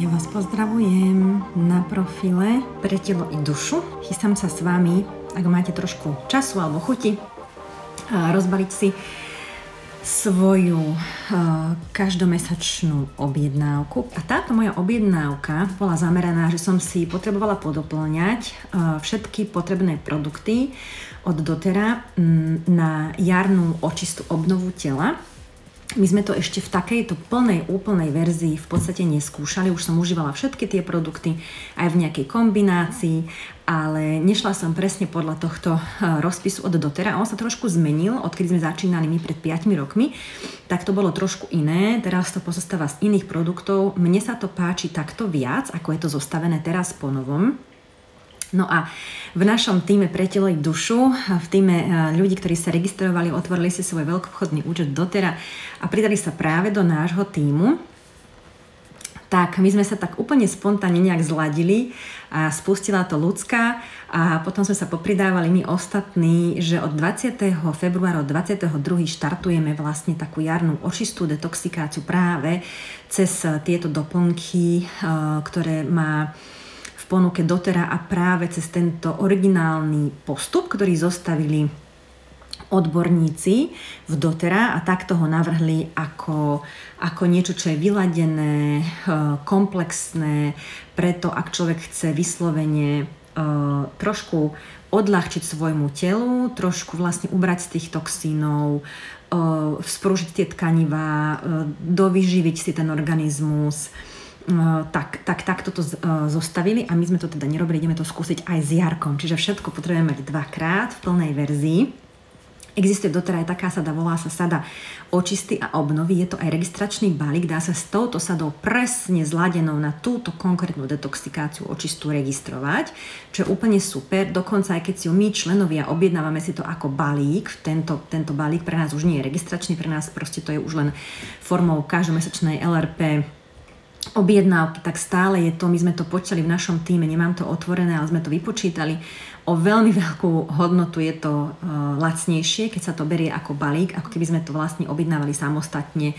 Ja vás pozdravujem na profile pre telo i dušu. Chystám sa s vami, ak máte trošku času alebo chuti, rozbaliť si svoju každomesačnú objednávku. A táto moja objednávka bola zameraná, že som si potrebovala podoplňať všetky potrebné produkty od dotera na jarnú očistú obnovu tela my sme to ešte v takejto plnej, úplnej verzii v podstate neskúšali. Už som užívala všetky tie produkty aj v nejakej kombinácii, ale nešla som presne podľa tohto eh, rozpisu od dotera. On sa trošku zmenil, odkedy sme začínali my pred 5 rokmi. Tak to bolo trošku iné. Teraz to pozostáva z iných produktov. Mne sa to páči takto viac, ako je to zostavené teraz po novom. No a v našom týme pre telo dušu, v týme e, ľudí, ktorí sa registrovali, otvorili si svoj veľkoobchodný účet dotera a pridali sa práve do nášho týmu, tak my sme sa tak úplne spontánne nejak zladili a spustila to ľudská a potom sme sa popridávali my ostatní, že od 20. februára, od 22. štartujeme vlastne takú jarnú očistú detoxikáciu práve cez tieto doplnky, e, ktoré má ponuke dotera a práve cez tento originálny postup, ktorý zostavili odborníci v dotera a takto ho navrhli ako, ako niečo, čo je vyladené, eh, komplexné, preto ak človek chce vyslovene uh, trošku odľahčiť svojmu telu, trošku vlastne ubrať z tých toxínov, sprúžiť tie tkanivá, dovyživiť si ten organizmus, Eh, tak, tak takto to uh, zostavili a my sme to teda nerobili, ideme to skúsiť aj s Jarkom. Čiže všetko potrebujeme mať dvakrát v plnej verzii. Existuje doteraz aj taká sada, volá sa sada očisty a obnovy. Je to aj registračný balík, dá sa s touto sadou presne zladenou na túto konkrétnu detoxikáciu očistu registrovať, čo je úplne super. Dokonca aj keď si ju my členovia objednávame si to ako balík, tento, tento balík pre nás už nie je registračný, pre nás proste to je už len formou každomesačnej LRP objednávky, tak stále je to, my sme to počítali v našom týme, nemám to otvorené, ale sme to vypočítali, o veľmi veľkú hodnotu je to uh, lacnejšie, keď sa to berie ako balík, ako keby sme to vlastne objednávali samostatne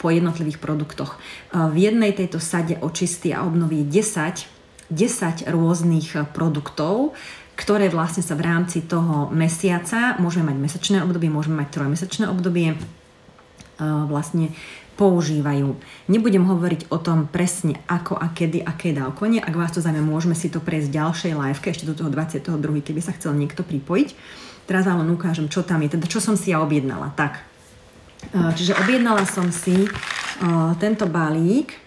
po jednotlivých produktoch. Uh, v jednej tejto sade očistí a obnoví 10, 10 rôznych produktov, ktoré vlastne sa v rámci toho mesiaca, môžeme mať mesačné obdobie, môžeme mať trojmesačné obdobie, vlastne používajú. Nebudem hovoriť o tom presne ako a kedy a aké dávkovanie. Ak vás to zaujíma, môžeme si to prejsť v ďalšej liveke, ešte do toho 22. keby sa chcel niekto pripojiť. Teraz vám ukážem, čo tam je, teda čo som si ja objednala. Tak, e, čiže objednala som si e, tento balík,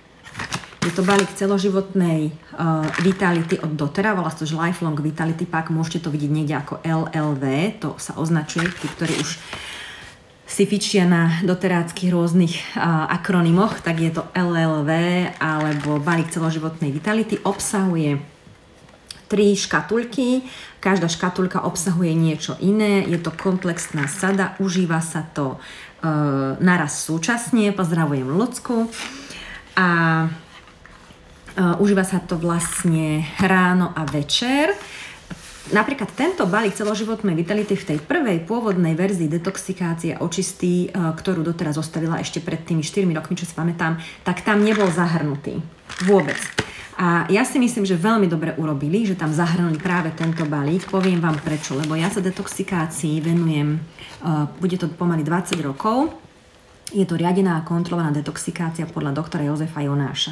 je to balík celoživotnej uh, Vitality od Dotera, volá sa to, Lifelong Vitality Pack, môžete to vidieť niekde ako LLV, to sa označuje, tí, ktorí už si fičia na doteráckých rôznych uh, akronymoch, tak je to LLV alebo balík celoživotnej vitality. Obsahuje tri škatulky, každá škatulka obsahuje niečo iné, je to komplexná sada, užíva sa to uh, naraz súčasne, pozdravujem ľudsku a uh, užíva sa to vlastne ráno a večer. Napríklad tento balík celoživotnej vitality v tej prvej pôvodnej verzii detoxikácie očistý, e, ktorú doteraz zostavila ešte pred tými 4 rokmi, čo si pamätám, tak tam nebol zahrnutý. Vôbec. A ja si myslím, že veľmi dobre urobili, že tam zahrnuli práve tento balík. Poviem vám prečo, lebo ja sa detoxikácii venujem, e, bude to pomaly 20 rokov. Je to riadená a kontrolovaná detoxikácia podľa doktora Jozefa Jonáša.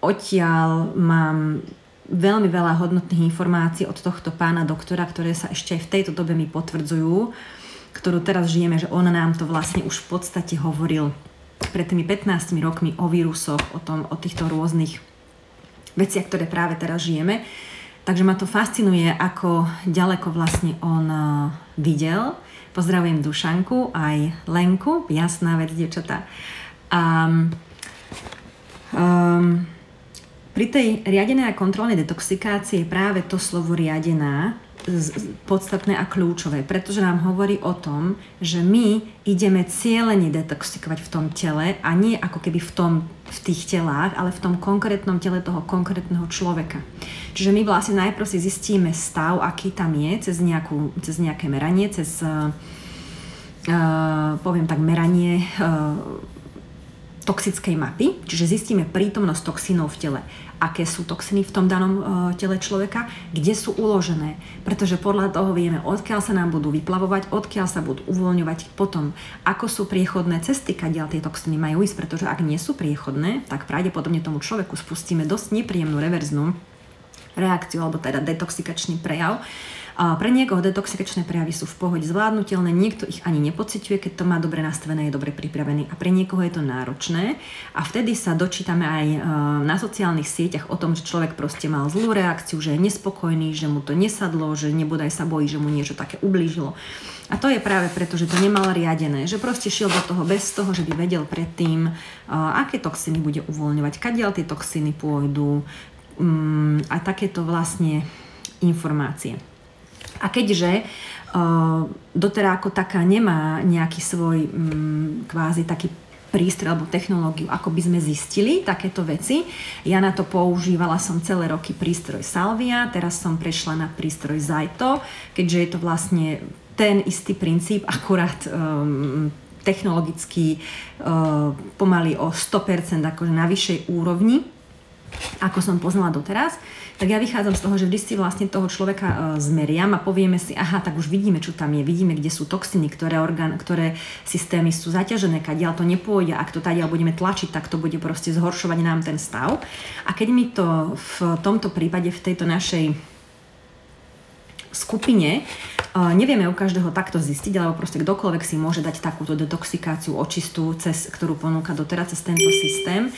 Odtiaľ mám veľmi veľa hodnotných informácií od tohto pána doktora, ktoré sa ešte aj v tejto dobe mi potvrdzujú, ktorú teraz žijeme, že on nám to vlastne už v podstate hovoril pred tými 15 rokmi o vírusoch, o, tom, o týchto rôznych veciach, ktoré práve teraz žijeme. Takže ma to fascinuje, ako ďaleko vlastne on uh, videl. Pozdravujem Dušanku, aj Lenku, jasná vec, dievčatá. Um, um, pri tej riadenej a kontrolnej detoxikácii je práve to slovo riadená podstatné a kľúčové, pretože nám hovorí o tom, že my ideme cieľene detoxikovať v tom tele a nie ako keby v, tom, v tých telách, ale v tom konkrétnom tele toho konkrétneho človeka. Čiže my vlastne najprv si zistíme stav, aký tam je, cez, nejakú, cez nejaké meranie, cez, uh, poviem tak, meranie uh, toxickej mapy, čiže zistíme prítomnosť toxínov v tele. Aké sú toxíny v tom danom e, tele človeka, kde sú uložené. Pretože podľa toho vieme, odkiaľ sa nám budú vyplavovať, odkiaľ sa budú uvoľňovať potom, ako sú priechodné cesty, kadiaľ tie toxíny majú ísť, pretože ak nie sú priechodné, tak pravdepodobne tomu človeku spustíme dosť nepríjemnú reverznú reakciu alebo teda detoxikačný prejav pre niekoho detoxikačné prejavy sú v pohode zvládnutelné, niekto ich ani nepociťuje, keď to má dobre nastavené, je dobre pripravený a pre niekoho je to náročné a vtedy sa dočítame aj e, na sociálnych sieťach o tom, že človek proste mal zlú reakciu, že je nespokojný, že mu to nesadlo, že nebodaj sa bojí, že mu niečo také ublížilo. A to je práve preto, že to nemal riadené, že proste šiel do toho bez toho, že by vedel predtým, e, aké toxiny bude uvoľňovať, kadiaľ tie toxiny pôjdu mm, a takéto vlastne informácie. A keďže uh, dotera ako taká nemá nejaký svoj um, kvázi taký prístroj alebo technológiu, ako by sme zistili takéto veci. Ja na to používala som celé roky prístroj Salvia, teraz som prešla na prístroj Zaito, keďže je to vlastne ten istý princíp, akurát um, technologicky uh, pomaly o 100% akože na vyššej úrovni, ako som poznala doteraz tak ja vychádzam z toho, že vždy si vlastne toho človeka uh, zmeriam a povieme si, aha, tak už vidíme, čo tam je, vidíme, kde sú toxiny, ktoré, orgán, ktoré systémy sú zaťažené, kadiaľ to nepôjde, ak to tadiaľ budeme tlačiť, tak to bude proste zhoršovať nám ten stav. A keď mi to v tomto prípade, v tejto našej skupine uh, nevieme u každého takto zistiť, alebo proste kdokoľvek si môže dať takúto detoxikáciu očistú, cez, ktorú ponúka doteraz cez tento systém,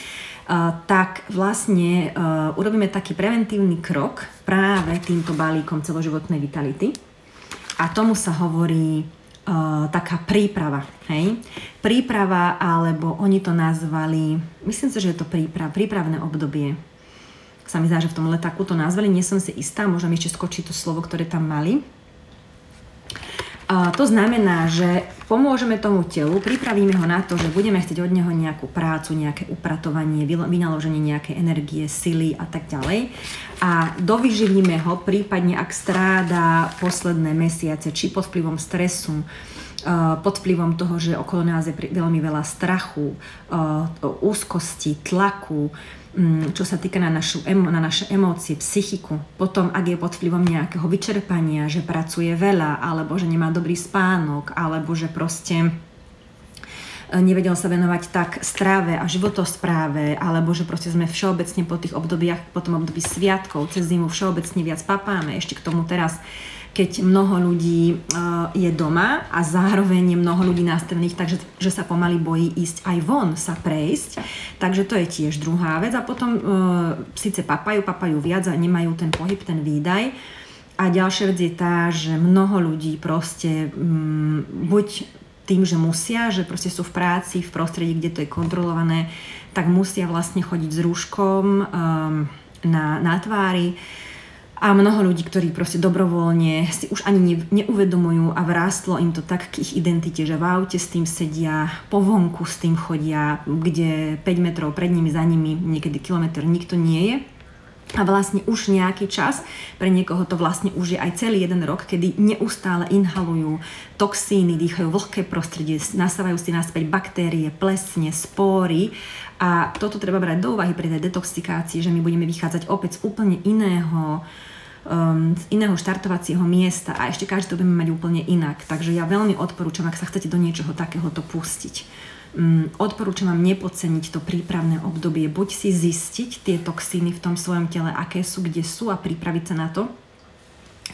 tak vlastne urobíme taký preventívny krok práve týmto balíkom celoživotnej vitality. A tomu sa hovorí taká príprava. Hej? Príprava, alebo oni to nazvali, myslím si, že je to príprav, prípravné obdobie. Sa mi zdá, že v tom letáku to nazvali, nie som si istá, môžem ešte skočiť to slovo, ktoré tam mali. To znamená, že pomôžeme tomu telu, pripravíme ho na to, že budeme chcieť od neho nejakú prácu, nejaké upratovanie, vynaloženie nejakej energie, sily a tak ďalej. A dovyživíme ho, prípadne ak stráda posledné mesiace, či pod vplyvom stresu, pod vplyvom toho, že okolo nás je veľmi veľa strachu, úzkosti, tlaku, Mm, čo sa týka na, našu, na naše emócie, psychiku. Potom, ak je pod vplyvom nejakého vyčerpania, že pracuje veľa, alebo že nemá dobrý spánok, alebo že proste e, nevedel sa venovať tak stráve a životospráve, alebo že proste sme všeobecne po tých obdobiach, po tom období sviatkov, cez zimu všeobecne viac papáme, ešte k tomu teraz keď mnoho ľudí uh, je doma a zároveň je mnoho ľudí nastavených takže že sa pomaly bojí ísť aj von sa prejsť. Takže to je tiež druhá vec. A potom uh, síce papajú, papajú viac a nemajú ten pohyb, ten výdaj. A ďalšia vec je tá, že mnoho ľudí proste um, buď tým, že musia, že proste sú v práci, v prostredí, kde to je kontrolované, tak musia vlastne chodiť s rúškom um, na, na tvári a mnoho ľudí, ktorí proste dobrovoľne si už ani ne, neuvedomujú a vrástlo im to tak k ich identite, že v aute s tým sedia, po vonku s tým chodia, kde 5 metrov pred nimi, za nimi, niekedy kilometr nikto nie je. A vlastne už nejaký čas, pre niekoho to vlastne už je aj celý jeden rok, kedy neustále inhalujú toxíny, dýchajú vlhké prostredie, nasávajú si naspäť baktérie, plesne, spóry a toto treba brať do úvahy pri tej detoxikácii, že my budeme vychádzať opäť z úplne iného um, z iného štartovacieho miesta a ešte každý to budeme mať úplne inak. Takže ja veľmi odporúčam, ak sa chcete do niečoho takéhoto pustiť. Um, odporúčam vám nepodceniť to prípravné obdobie, buď si zistiť tie toxíny v tom svojom tele, aké sú, kde sú a pripraviť sa na to,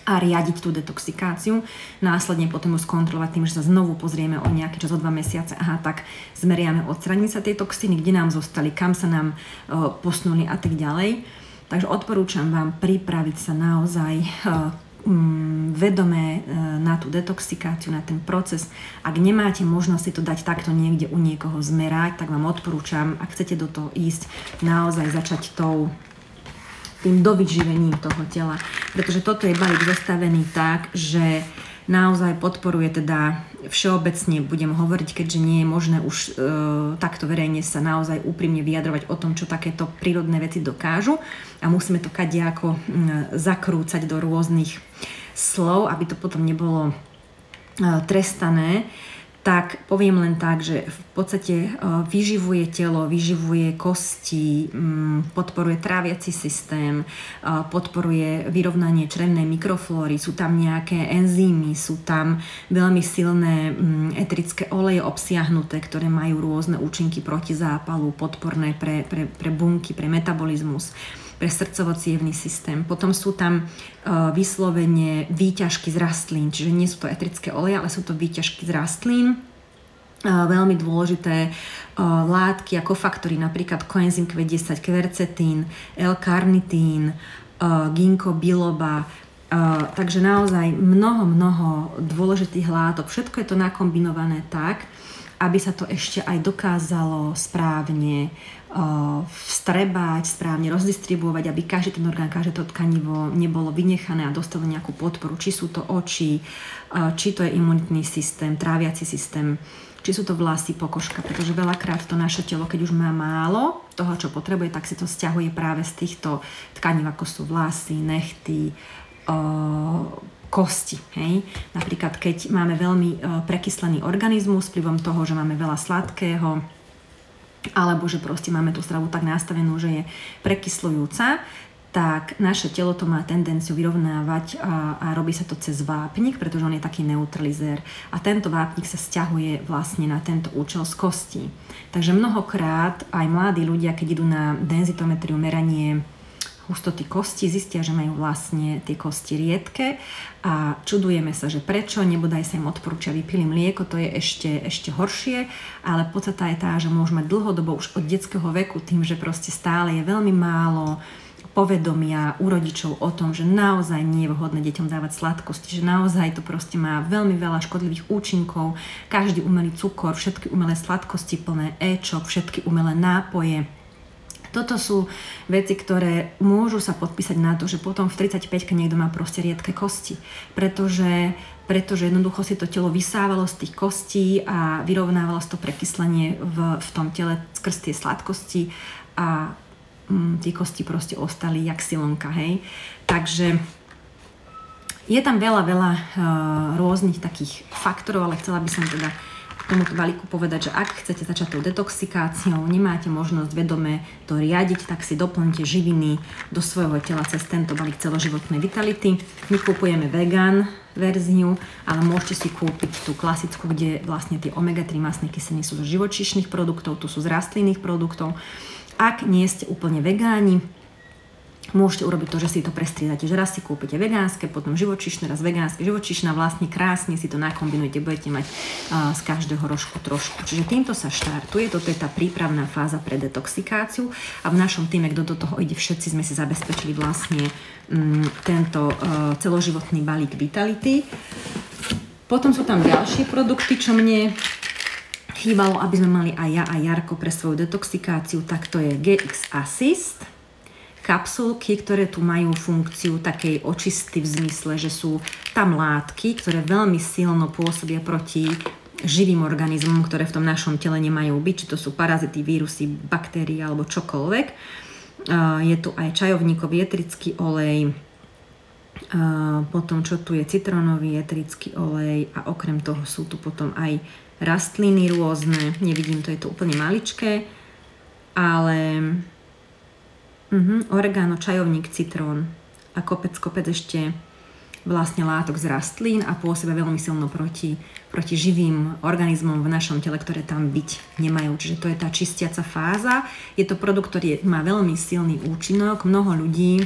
a riadiť tú detoxikáciu. Následne potom ju skontrolovať tým, že sa znovu pozrieme o nejaký čas, o dva mesiace. Aha, tak zmeriame odstraniť sa tej toxíny, kde nám zostali, kam sa nám uh, posnuli a tak ďalej. Takže odporúčam vám pripraviť sa naozaj eh, mm, vedomé eh, na tú detoxikáciu, na ten proces. Ak nemáte možnosť si to dať takto niekde u niekoho zmerať, tak vám odporúčam, ak chcete do toho ísť, naozaj začať tou tým dovyživením toho tela. Pretože toto je balík zostavený tak, že naozaj podporuje teda všeobecne, budem hovoriť, keďže nie je možné už e, takto verejne sa naozaj úprimne vyjadrovať o tom, čo takéto prírodné veci dokážu. A musíme to kadejako zakrúcať do rôznych slov, aby to potom nebolo e, trestané tak poviem len tak, že v podstate e, vyživuje telo, vyživuje kosti, mm, podporuje tráviaci systém, e, podporuje vyrovnanie črevnej mikroflóry, sú tam nejaké enzymy, sú tam veľmi silné mm, etrické oleje obsiahnuté, ktoré majú rôzne účinky proti zápalu, podporné pre, pre, pre bunky, pre metabolizmus pre srdcovo systém. Potom sú tam uh, vyslovene výťažky z rastlín, čiže nie sú to etrické oleje, ale sú to výťažky z rastlín. Uh, veľmi dôležité uh, látky ako faktory, napríklad coenzym Q10, quercetín, L-karnitín, ginkgo biloba, takže naozaj mnoho, mnoho dôležitých látok. Všetko je to nakombinované tak, aby sa to ešte aj dokázalo správne vstrebať, správne rozdistribuovať, aby každý ten orgán, každé to tkanivo nebolo vynechané a dostalo nejakú podporu. Či sú to oči, či to je imunitný systém, tráviaci systém, či sú to vlasy, pokožka, pretože veľakrát to naše telo, keď už má málo toho, čo potrebuje, tak si to stiahuje práve z týchto tkaní, ako sú vlasy, nechty, kosti. Hej? Napríklad, keď máme veľmi prekyslený organizmus vplyvom toho, že máme veľa sladkého, alebo že proste máme tú stravu tak nastavenú, že je prekyslujúca, tak naše telo to má tendenciu vyrovnávať a, a robí sa to cez vápnik, pretože on je taký neutralizér. A tento vápnik sa stiahuje vlastne na tento účel z kosti. Takže mnohokrát aj mladí ľudia, keď idú na denzitometriu meranie hustoty kosti, zistia, že majú vlastne tie kosti riedke a čudujeme sa, že prečo, nebodaj sa im odporúča vypili mlieko, to je ešte, ešte horšie, ale podstata je tá, že môžeme dlhodobo už od detského veku tým, že proste stále je veľmi málo povedomia u rodičov o tom, že naozaj nie je vhodné deťom dávať sladkosti, že naozaj to proste má veľmi veľa škodlivých účinkov, každý umelý cukor, všetky umelé sladkosti plné éčok, všetky umelé nápoje, toto sú veci, ktoré môžu sa podpísať na to, že potom v 35 niekto má proste riedke kosti. Pretože, pretože jednoducho si to telo vysávalo z tých kostí a vyrovnávalo to prekyslenie v, v tom tele skrz tie sladkosti a mm, tie kosti proste ostali jak silonka, hej. Takže je tam veľa, veľa uh, rôznych takých faktorov, ale chcela by som teda tomuto balíku povedať, že ak chcete začať tou detoxikáciou, nemáte možnosť vedome to riadiť, tak si doplňte živiny do svojho tela cez tento balík celoživotnej vitality. My kupujeme vegan verziu, ale môžete si kúpiť tú klasickú, kde vlastne tie omega-3 masné kyseliny sú zo živočíšnych produktov, tu sú z rastlinných produktov. Ak nie ste úplne vegáni, môžete urobiť to, že si to prestriedate, že raz si kúpite vegánske, potom živočišné, raz vegánske, živočišná, vlastne krásne si to nakombinujete, budete mať uh, z každého rožku trošku. Čiže týmto sa štartuje, toto je tá prípravná fáza pre detoxikáciu a v našom týme, kto do toho ide, všetci sme si zabezpečili vlastne um, tento uh, celoživotný balík Vitality. Potom sú tam ďalšie produkty, čo mne chýbalo, aby sme mali aj ja a Jarko pre svoju detoxikáciu, tak to je GX Assist kapsulky, ktoré tu majú funkciu takej očisty v zmysle, že sú tam látky, ktoré veľmi silno pôsobia proti živým organizmom, ktoré v tom našom tele nemajú byť, či to sú parazity, vírusy, baktérie alebo čokoľvek. Je tu aj čajovníkový etrický olej, potom čo tu je citrónový etrický olej a okrem toho sú tu potom aj rastliny rôzne, nevidím, to je to úplne maličké, ale Uh-huh. Oregano, čajovník, citrón a kopec, kopec ešte vlastne látok z rastlín a pôsobia veľmi silno proti, proti živým organizmom v našom tele, ktoré tam byť nemajú. Čiže to je tá čistiaca fáza. Je to produkt, ktorý má veľmi silný účinok. Mnoho ľudí,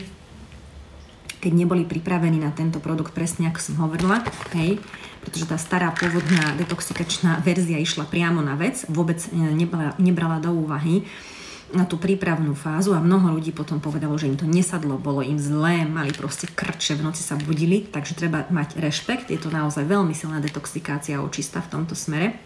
keď neboli pripravení na tento produkt, presne ako som hovorila, hej, pretože tá stará pôvodná detoxikačná verzia išla priamo na vec, vôbec nebrala, nebrala do úvahy na tú prípravnú fázu a mnoho ľudí potom povedalo, že im to nesadlo, bolo im zlé, mali proste krče, v noci sa budili, takže treba mať rešpekt, je to naozaj veľmi silná detoxikácia očista v tomto smere.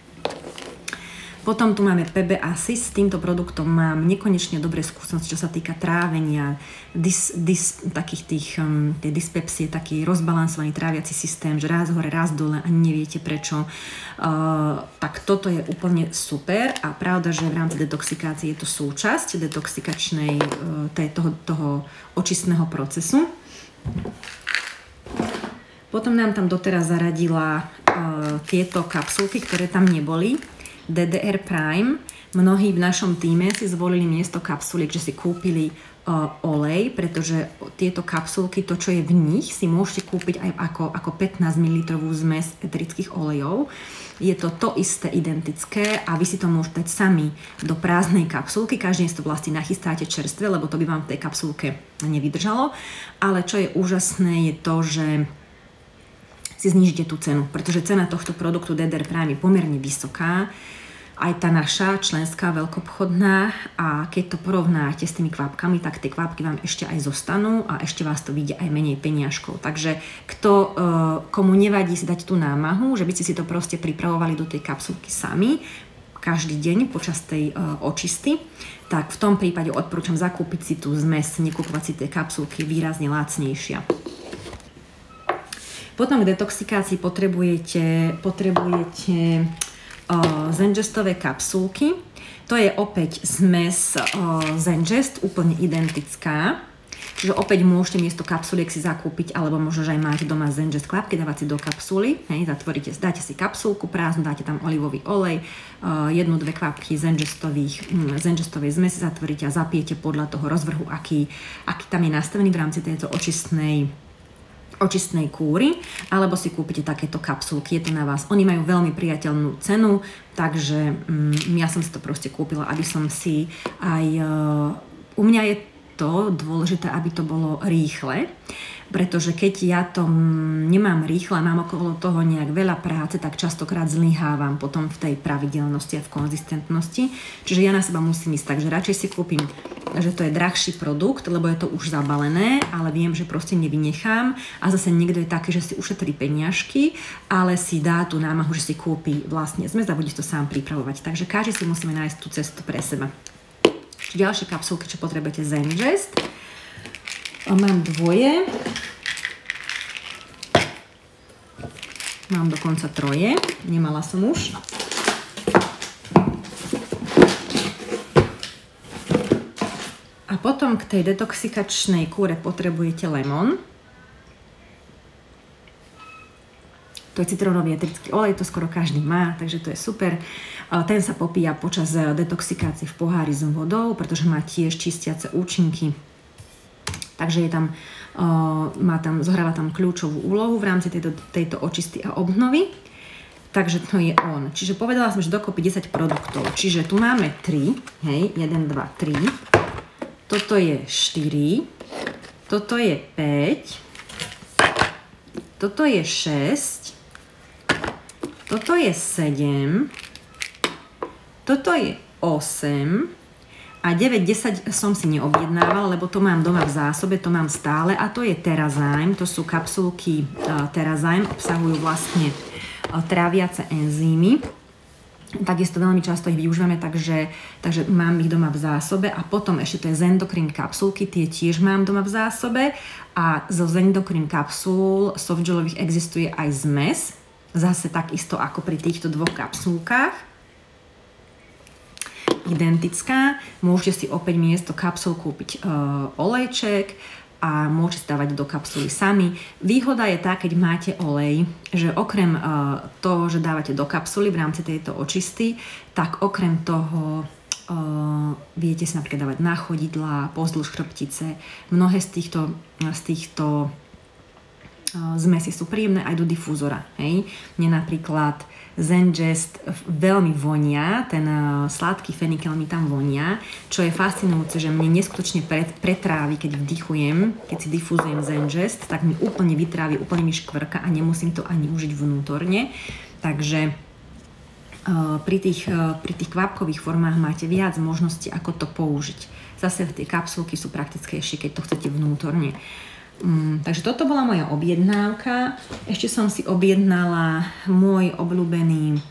Potom tu máme PB Assist, s týmto produktom mám nekonečne dobré skúsenosti, čo sa týka trávenia, dis, dis, takých tých, um, tie dyspepsie, taký rozbalansovaný tráviaci systém, že raz hore, raz dole a neviete prečo. Uh, tak toto je úplne super a pravda, že v rámci detoxikácie je to súčasť detoxikačnej uh, toho, toho očistného procesu. Potom nám tam doteraz zaradila uh, tieto kapsulky, ktoré tam neboli. DDR Prime. Mnohí v našom týme si zvolili miesto kapsuliek, že si kúpili uh, olej, pretože tieto kapsulky, to čo je v nich, si môžete kúpiť aj ako, ako 15 ml zmes eterických olejov. Je to to isté, identické a vy si to môžete dať sami do prázdnej kapsulky. Každý si to vlastne nachystáte čerstvé, lebo to by vám v tej kapsulke nevydržalo. Ale čo je úžasné je to, že si znižíte tú cenu, pretože cena tohto produktu DDR Prime je pomerne vysoká aj tá naša členská veľkobchodná a keď to porovnáte s tými kvapkami, tak tie kvapky vám ešte aj zostanú a ešte vás to vyjde aj menej peniažkov. Takže kto, e, komu nevadí si dať tú námahu, že by ste si to proste pripravovali do tej kapsulky sami, každý deň počas tej uh, očisty, tak v tom prípade odporúčam zakúpiť si tú zmes, nekúpovať si tie kapsulky výrazne lacnejšia. Potom k detoxikácii potrebujete, potrebujete uh, Zengestové kapsulky. To je opäť zmes uh, Zengest, úplne identická. Čiže opäť môžete miesto kapsuliek si zakúpiť, alebo možno, že aj máte doma Zengest klapky, dávať si do kapsuly, hej, zatvoríte, dáte si kapsulku prázdnu, dáte tam olivový olej, uh, jednu, dve kvapky Zengestových, um, Zengestovej zmesi zatvoríte a zapijete podľa toho rozvrhu, aký, aký tam je nastavený v rámci tejto očistnej očistnej kúry, alebo si kúpite takéto kapsulky, je to na vás. Oni majú veľmi priateľnú cenu, takže mm, ja som si to proste kúpila, aby som si aj... Uh, u mňa je to dôležité, aby to bolo rýchle pretože keď ja to nemám rýchle mám okolo toho nejak veľa práce, tak častokrát zlyhávam potom v tej pravidelnosti a v konzistentnosti. Čiže ja na seba musím ísť tak, že radšej si kúpim, že to je drahší produkt, lebo je to už zabalené, ale viem, že proste nevynechám a zase niekto je taký, že si ušetrí peniažky, ale si dá tú námahu, že si kúpi vlastne zmes a bude to sám pripravovať. Takže každý si musíme nájsť tú cestu pre seba. Ďalšie kapsulky, čo potrebujete, Zengest a mám dvoje. Mám dokonca troje. Nemala som už. A potom k tej detoxikačnej kúre potrebujete lemon. To je citrónový eterický olej, to skoro každý má, takže to je super. Ten sa popíja počas detoxikácie v pohári s vodou, pretože má tiež čistiace účinky Takže je tam, má tam, zohráva tam kľúčovú úlohu v rámci tejto, tejto očisty a obnovy. Takže to je on. Čiže povedala som, že dokopy 10 produktov. Čiže tu máme 3, hej, 1, 2, 3. Toto je 4. Toto je 5. Toto je 6. Toto je 7. Toto je 8 a 9-10 som si neobjednávala, lebo to mám doma v zásobe, to mám stále a to je Terazyme, to sú kapsulky uh, Terazyme, obsahujú vlastne uh, tráviace enzymy. Takisto veľmi často ich využívame, takže, takže mám ich doma v zásobe. A potom ešte tie Zendokrin kapsulky, tie tiež mám doma v zásobe. A zo Zendokrin kapsul softgelových existuje aj zmes, zase takisto ako pri týchto dvoch kapsulkách identická. Môžete si opäť miesto kapsul kúpiť uh, olejček a môžete dávať do kapsuly sami. Výhoda je tá, keď máte olej, že okrem uh, toho, že dávate do kapsuly v rámci tejto očisty, tak okrem toho uh, viete si napríklad dávať na chodidla, pozdĺž chrbtice. Mnohé z týchto, z týchto uh, zmesí sú príjemné aj do difúzora. Hej? Mne napríklad Zengest veľmi vonia, ten uh, sladký fenikel mi tam vonia, čo je fascinujúce, že mne neskutočne pretrávi, keď vdychujem, keď si difúzujem Zengest, tak mi úplne vytrávi, úplne mi škvrka a nemusím to ani užiť vnútorne. Takže uh, pri tých, uh, pri tých kvapkových formách máte viac možností, ako to použiť. Zase tie kapsulky sú praktickejšie, keď to chcete vnútorne. Mm, takže toto bola moja objednávka. Ešte som si objednala môj obľúbený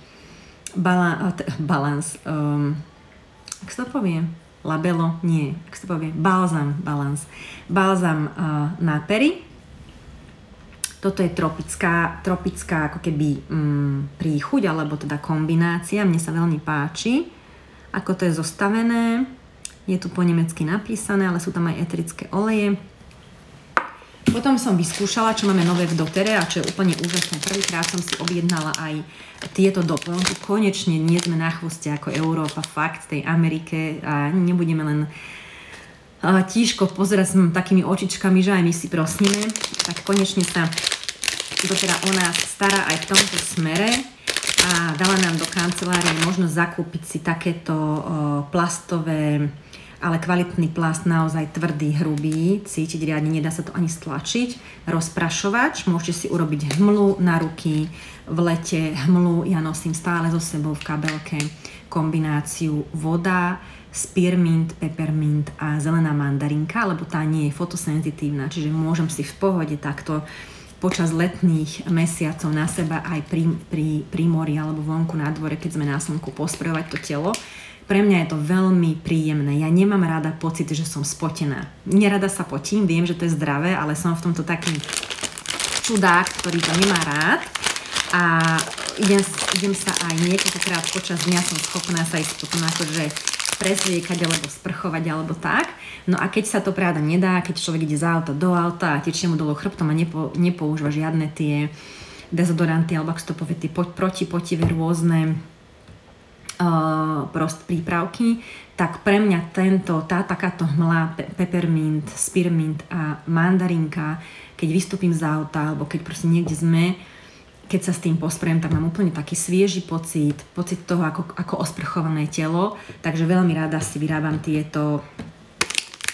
bala, balans. Um, ak sa to povie? Labelo? Nie. Ak sa to povie? Balzam balans. Balzam uh, na pery. Toto je tropická, tropická ako keby um, príchuť, alebo teda kombinácia. Mne sa veľmi páči, ako to je zostavené. Je tu po nemecky napísané, ale sú tam aj eterické oleje Potom som vyskúšala, čo máme nové v dotere a čo je úplne úžasné. Prvýkrát som si objednala aj tieto doplnky. Konečne nie sme na chvoste ako Európa, fakt tej Amerike a nebudeme len tížko pozerať s takými očičkami, že aj my si prosíme. Tak konečne sa dotera o nás stará aj v tomto smere a dala nám do kancelárie možnosť zakúpiť si takéto plastové ale kvalitný plast naozaj tvrdý, hrubý, cítiť riadne, nedá sa to ani stlačiť. Rozprašovač, môžete si urobiť hmlu na ruky, v lete hmlu ja nosím stále so sebou v kabelke kombináciu voda, spearmint, peppermint a zelená mandarinka, lebo tá nie je fotosenzitívna, čiže môžem si v pohode takto počas letných mesiacov na seba aj pri, pri, pri mori alebo vonku na dvore, keď sme na slnku, posprejovať to telo pre mňa je to veľmi príjemné. Ja nemám rada pocit, že som spotená. Nerada sa potím, viem, že to je zdravé, ale som v tomto taký čudák, ktorý to nemá rád. A idem, idem sa aj niekoľkokrát počas dňa som schopná sa ísť potom akože prezliekať alebo sprchovať alebo tak. No a keď sa to práda nedá, keď človek ide z auta do auta a tečie mu dolu chrbtom a nepo, nepoužíva žiadne tie dezodoranty alebo ak to povie, tie protipotivé rôzne prost prípravky, tak pre mňa tento, tá takáto hmla, pe- peppermint, spearmint a mandarinka, keď vystúpim z auta alebo keď proste niekde sme, keď sa s tým posprejem, tak mám úplne taký svieži pocit, pocit toho ako, ako osprchované telo, takže veľmi rada si vyrábam tieto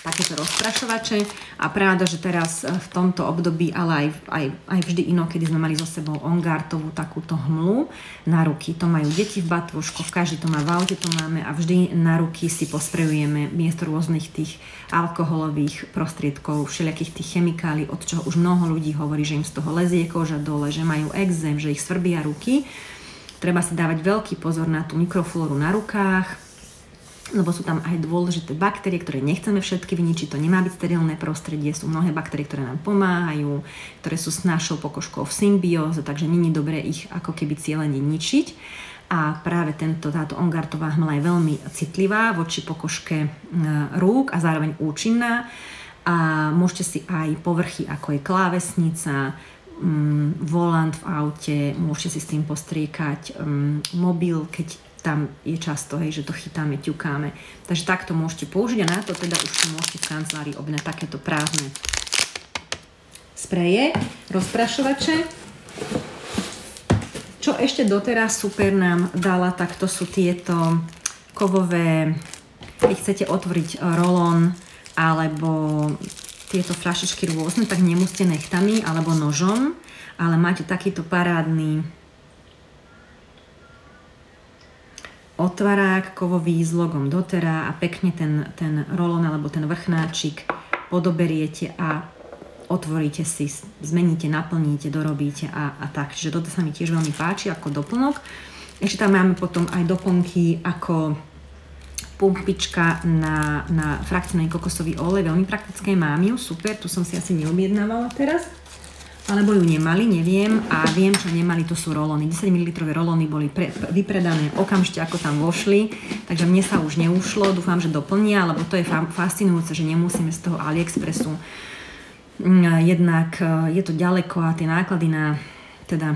takéto rozprašovače a pravda, že teraz eh, v tomto období, ale aj, aj, aj vždy inokedy sme mali so sebou ongartovú takúto hmlu na ruky. To majú deti v batvoškoch, každý to má v aute, to máme a vždy na ruky si posprejujeme miesto rôznych tých alkoholových prostriedkov, všelijakých tých chemikálií, od čoho už mnoho ľudí hovorí, že im z toho lezie koža dole, že majú exém, že ich svrbia ruky. Treba si dávať veľký pozor na tú mikroflóru na rukách, lebo sú tam aj dôležité baktérie, ktoré nechceme všetky vyničiť, to nemá byť sterilné prostredie, sú mnohé baktérie, ktoré nám pomáhajú, ktoré sú s našou pokožkou v symbióze, takže není dobré ich ako keby cieľene ničiť. A práve tento, táto ongartová hmla je veľmi citlivá voči pokožke rúk a zároveň účinná. A môžete si aj povrchy, ako je klávesnica, um, volant v aute, môžete si s tým postriekať um, mobil, keď tam je často, hej, že to chytáme, ťukáme. Takže takto môžete použiť a na to teda už si môžete v kancelárii objednať takéto prázdne spreje, rozprašovače. Čo ešte doteraz super nám dala, tak to sú tieto kovové, keď chcete otvoriť rolón alebo tieto fľašičky rôzne, tak nemusíte nechtami alebo nožom, ale máte takýto parádny otvarák kovový s logom dotera a pekne ten, ten rolon alebo ten vrchnáčik podoberiete a otvoríte si, zmeníte, naplníte, dorobíte a, a tak. Čiže toto sa mi tiež veľmi páči ako doplnok. Ešte tam máme potom aj doplnky ako pumpička na, na frakcený kokosový olej, veľmi praktické, mám ju, super, tu som si asi neobjednávala teraz alebo ju nemali, neviem. A viem, čo nemali, to sú rolóny. 10 ml rolóny boli pre, vypredané okamžite, ako tam vošli, takže mne sa už neušlo, dúfam, že doplnia, lebo to je fascinujúce, že nemusíme z toho AliExpressu mm, jednak e, je to ďaleko a tie náklady na teda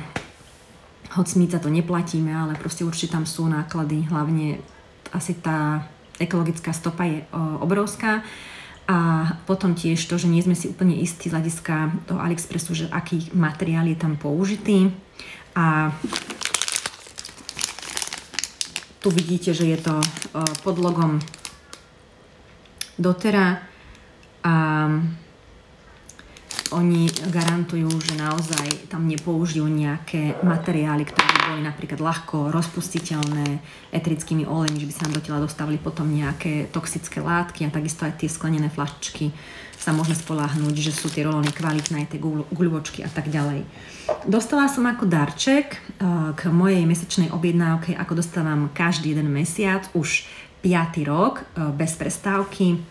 hoď my to neplatíme, ale proste určite tam sú náklady, hlavne asi tá ekologická stopa je obrovská a potom tiež to, že nie sme si úplne istí z hľadiska toho AliExpressu, že aký materiál je tam použitý. A tu vidíte, že je to e, pod logom dotera a oni garantujú, že naozaj tam nepoužijú nejaké materiály, ktoré boli napríklad ľahko rozpustiteľné etrickými olejmi, že by sa nám do tela dostávali potom nejaké toxické látky a takisto aj tie sklenené flaščky sa môžeme spoláhnuť, že sú tie rolóny kvalitné, tie guľočky a tak ďalej. Dostala som ako darček eh, k mojej mesačnej objednávke, ako dostávam každý jeden mesiac, už 5. rok, eh, bez prestávky,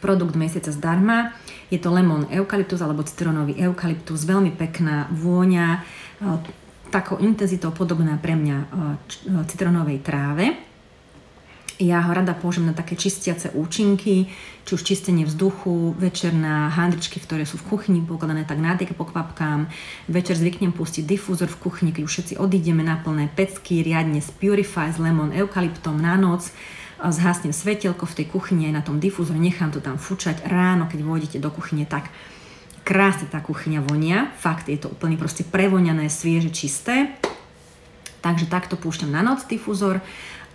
produkt mesiaca zdarma. Je to lemon eukalyptus alebo citronový eukalyptus, veľmi pekná vôňa, e, takou intenzitou podobná pre mňa e, e, citronovej tráve. Ja ho rada použijem na také čistiace účinky, či už čistenie vzduchu, večer na handričky, ktoré sú v kuchyni pokladané tak nádych po kvapkám. Večer zvyknem pustiť difúzor v kuchyni, keď už všetci odídeme na plné pecky, riadne z Purify s lemon eukalyptom na noc zhasnem svetelko v tej kuchyni aj na tom difúzore, nechám to tam fučať. Ráno, keď vôjdete do kuchyne, tak krásne tá kuchyňa vonia. Fakt, je to úplne proste prevoňané, svieže, čisté. Takže takto púšťam na noc difúzor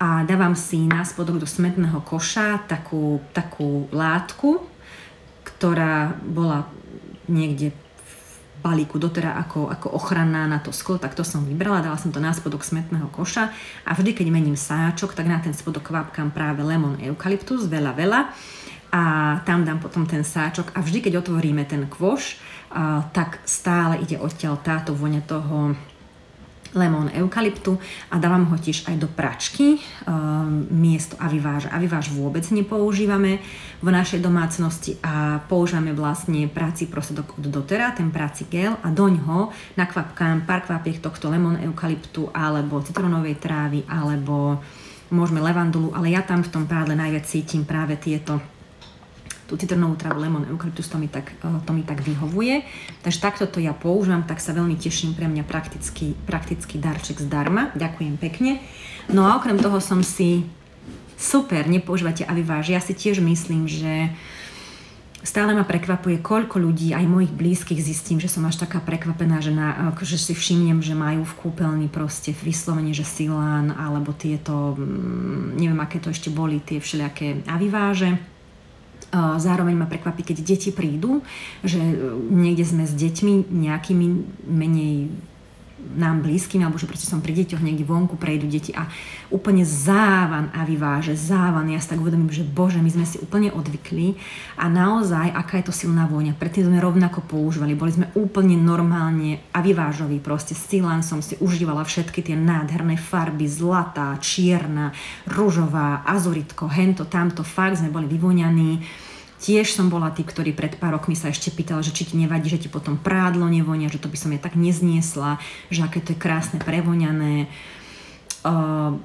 a dávam si na spodok do smetného koša takú, takú látku, ktorá bola niekde balíku dotera ako, ako ochranná na to sklo, tak to som vybrala, dala som to na spodok smetného koša a vždy, keď mením sáčok, tak na ten spodok kvapkám práve lemon eukalyptus, veľa, veľa a tam dám potom ten sáčok a vždy, keď otvoríme ten kvoš, tak stále ide odtiaľ táto voňa toho lemon eukalyptu a dávam ho tiež aj do pračky um, miesto aviváža. Aviváž vôbec nepoužívame v našej domácnosti a používame vlastne práci prosedok od dotera, ten práci gel a doňho nakvapkám pár kvapiek tohto lemon eukalyptu alebo citronovej trávy alebo môžeme levandulu, ale ja tam v tom prádle najviac cítim práve tieto tú citronovú trávu, lemon, eukalyptus, to mi, tak, eh, to mi tak vyhovuje. Takže takto to ja používam, tak sa veľmi teším pre mňa praktický, praktický darček zdarma. Ďakujem pekne. No a okrem toho som si super, nepoužívate Aviváž. Ja si tiež myslím, že stále ma prekvapuje, koľko ľudí, aj mojich blízkych zistím, že som až taká prekvapená, že, na, že si všimnem, že majú v kúpeľni proste vyslovene, že silán, alebo tieto, mm, neviem aké to ešte boli, tie všelijaké aviváže Zároveň ma prekvapí, keď deti prídu, že e, niekde sme s deťmi nejakými menej nám blízkym, alebo že proste som pri deťoch niekde vonku, prejdú deti a úplne závan a vyváže, závan. Ja si tak uvedomím, že bože, my sme si úplne odvykli a naozaj, aká je to silná vôňa. Predtým sme rovnako používali, boli sme úplne normálne a vyvážoví, proste silán som si užívala všetky tie nádherné farby, zlatá, čierna, ružová, azuritko, hento, tamto, fakt sme boli vyvoňaní Tiež som bola tí, ktorý pred pár rokmi sa ešte pýtal, že či ti nevadí, že ti potom prádlo nevonia, že to by som je tak nezniesla, že aké to je krásne prevoňané. Uh,